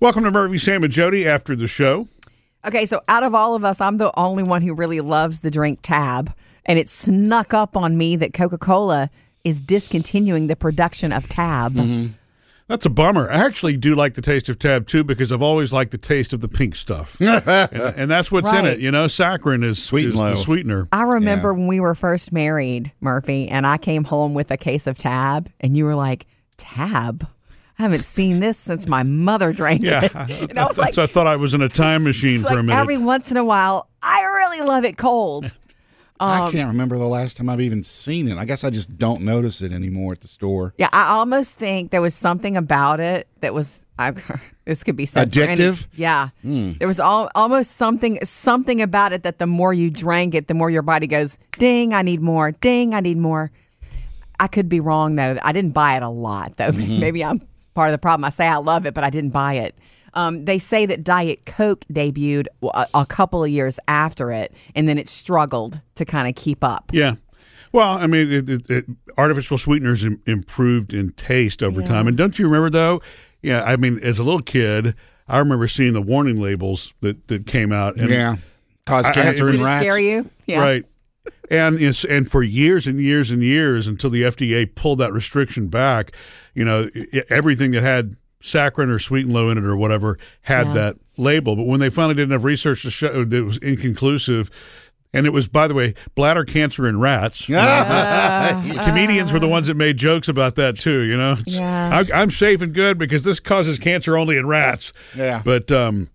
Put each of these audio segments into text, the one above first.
Welcome to Murphy, Sam, and Jody after the show. Okay, so out of all of us, I'm the only one who really loves the drink Tab, and it snuck up on me that Coca Cola is discontinuing the production of Tab. Mm-hmm. That's a bummer. I actually do like the taste of Tab too because I've always liked the taste of the pink stuff, and, and that's what's in it. You know, saccharin is Sweet is the sweetener. I remember when we were first married, Murphy, and I came home with a case of Tab, and you were like, Tab? I haven't seen this since my mother drank Yeah, it. And I was That's- like, I thought I was in a time machine it's for a minute. every once in a while, I really love it cold. I um, can't remember the last time I've even seen it. I guess I just don't notice it anymore at the store. Yeah, I almost think there was something about it that was. I, this could be said for any- Addictive? yeah, hmm. there was all, almost something something about it that the more you drank it, the more your body goes, "Ding, I need more. Ding, I need more." I could be wrong though. I didn't buy it a lot though. Mm-hmm. Maybe I'm part of the problem. I say I love it, but I didn't buy it. Um, they say that Diet Coke debuted a, a couple of years after it, and then it struggled to kind of keep up. Yeah. Well, I mean, it, it, it, artificial sweeteners Im- improved in taste over time. And don't you remember, though? Yeah, I mean, as a little kid, I remember seeing the warning labels that, that came out. And, yeah. Cause I- I- cancer Did in it rats. scare you? Yeah. Right. And and for years and years and years until the FDA pulled that restriction back, you know, everything that had saccharin or Sweet'N Low in it or whatever had Yeah. that label. But when they finally did enough research to show that it was inconclusive, and it was, by the way, bladder cancer in rats. Comedians were the ones that made jokes about that too. You know, Yeah. I, I'm safe and good because this causes cancer only in rats. Yeah. But um,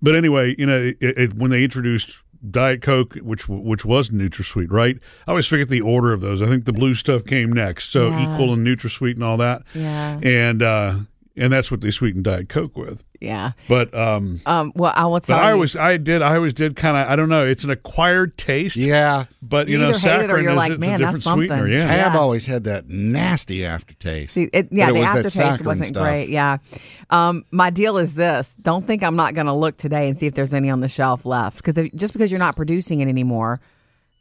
but anyway, you know, it, it, when they introduced Diet Coke, which which was NutraSweet, right? I always forget the order of those. I think the blue stuff came next, so Yeah. Equal and NutraSweet and all that. Yeah. And uh, and that's what they sweetened Diet Coke with. Yeah. But um, Um, well, I will but tell I you. always I did I always did kind of I don't know. It's an acquired taste. Yeah. But you, You know, either hate it saccharin you're is like, it's "Man, a different that's something." sweetener. Yeah. Tab Yeah. always had that nasty aftertaste. See, it, yeah, it the was aftertaste wasn't stuff. great. Yeah. Um, my deal is this: don't think I'm not going to look today and see if there's any on the shelf left. Because just because you're not producing it anymore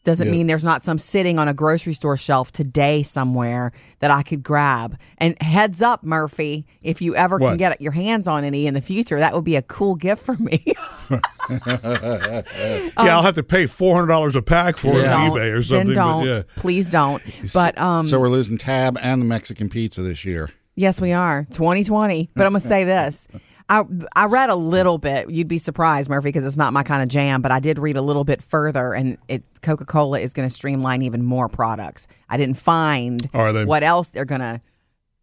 doesn't Yeah. mean there's not some sitting on a grocery store shelf today somewhere that I could grab. And heads up, Murphy, if you ever can What? get your hands on any in the future, that would be a cool gift for me. yeah, I'll have to pay four hundred dollars a pack for it on eBay or something. Then don't. But yeah. Please don't. But um, so we're losing Tab and the Mexican pizza this year. Yes, we are. 2020. But I'm going to say this. I I read a little bit. You'd be surprised, Murphy, because it's not my kind of jam, but I did read a little bit further and it Coca-Cola is going to streamline even more products. I didn't find Are they? what else they're going to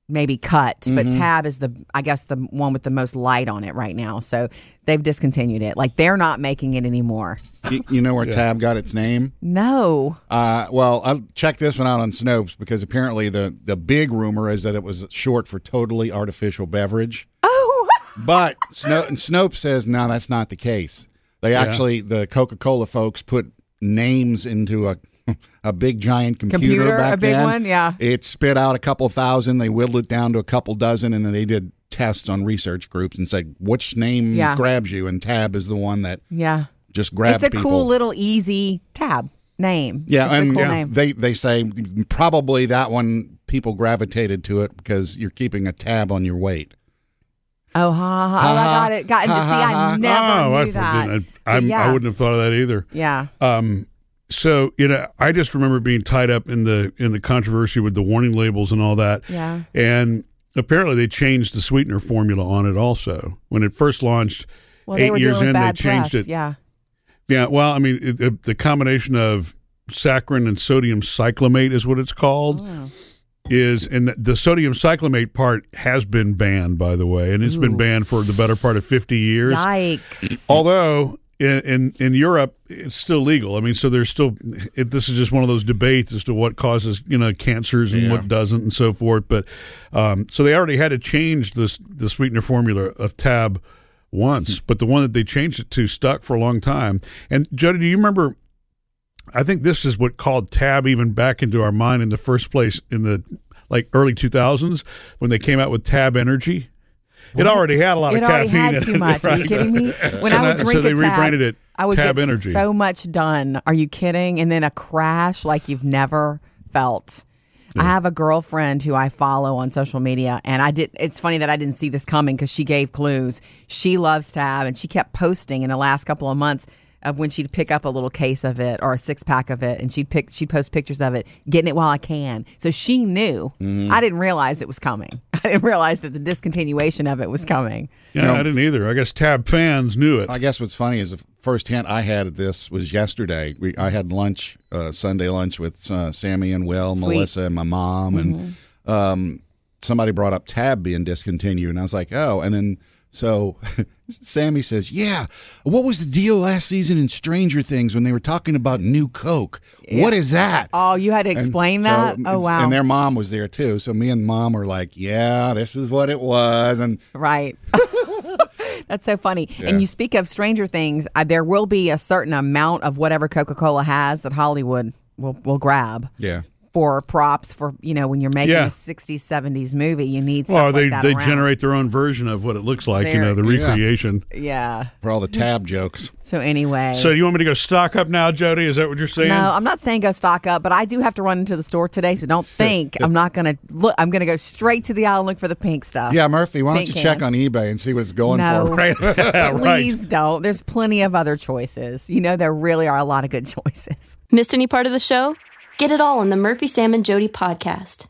maybe cut, Mm-hmm. but Tab is the I guess the one with the most light on it right now. So they've discontinued it. Like they're not making it anymore. You, you know where Tab got its name? No. Uh, well, I'll check this one out on Snopes because apparently the, the big rumor is that it was short for totally artificial beverage. But Sno- Snopes says no, that's not the case. They actually, the Coca Cola folks put names into a a big giant computer, Computer, back a big then. one, yeah. It spit out a couple thousand. They whittled it down to a couple dozen, and then they did tests on research groups and said which name Yeah. grabs you, and Tab is the one that yeah. just grabs It's a people. cool little easy tab name. Yeah, It's and a cool yeah, name. they they say probably that one people gravitated to it because you're keeping a tab on your weight. Oh, ha, ha, oh, I got it. Got to see. I never oh, I, that. I'm- yeah, I wouldn't have thought of that either. Yeah. Um, so you know, I just remember being tied up in the in the controversy with the warning labels and all that. Yeah. And apparently, they changed the sweetener formula on it also when it first launched. Well, eight years in, they changed press. it. Yeah. Yeah, well, I mean, it, it- the combination of saccharin and sodium cyclamate is what it's called. Oh. Is and the, the sodium cyclamate part has been banned, by the way, and it's been banned for the better part of fifty years. Yikes. Although in, in in Europe it's still legal. I mean, so there's still it, this is just one of those debates as to what causes you know cancers and what doesn't and so forth. But um, so they already had to change this the sweetener formula of Tab once, but the one that they changed it to stuck for a long time. And Jody, do you remember? I think this is what called Tab even back into our mind in the first place in the like early 2000s when they came out with Tab Energy. It already had a lot It of already caffeine had too it, much. Are you kidding me? When So I would so drink they a tab, rebranded it I would Tab get Energy. so much done. Are you kidding? And then a crash like you've never felt. I have a girlfriend who I follow on social media, and I did. It's funny that I didn't see this coming because she gave clues. She loves Tab, and she kept posting in the last couple of months of when she'd pick up a little case of it or a six pack of it, and she'd pick, she'd post pictures of it, getting it while I can. So she knew. I didn't realize it was coming. I didn't realize that the discontinuation of it was coming. Yeah, I didn't either. I guess Tab fans knew it. I guess what's funny is the first hint I had at this was yesterday. We, I had lunch, uh, Sunday lunch with uh, Sammy and Will, Sweet. Melissa, and my mom, and um, somebody brought up Tab being discontinued, and I was like, oh, and then so Sammy says, yeah, what was the deal last season in Stranger Things when they were talking about new Coke? What is that? Oh, you had to And explain so that. oh wow! And their mom was there too. So me and mom were like, "Yeah, this is what it was." And Right. That's so funny. And you speak of Stranger Things, uh, there will be a certain amount of whatever Coca Cola has that Hollywood will, will grab yeah, for props for, you know, when you're making Yeah. a 60s, 70s movie, you need stuff Well, like they that they around. generate their own version of what it looks like. you know, the Very- Yeah. recreation. Yeah. for all the tab jokes. So anyway. So you want me to go stock up now, Jody? Is that what you're saying? no, I'm not saying go stock up, but I do have to run into the store today, so don't think I'm not going to look. I'm going to go straight to the aisle and look for the pink stuff. Yeah, Murphy, why don't Pink you check on eBay and see what it's going No. for? Right. Yeah, right. Please don't. There's plenty of other choices. You know, there really are a lot of good choices. Missed any part of the show? Get it all on the Murphy, Sam, and Jody podcast.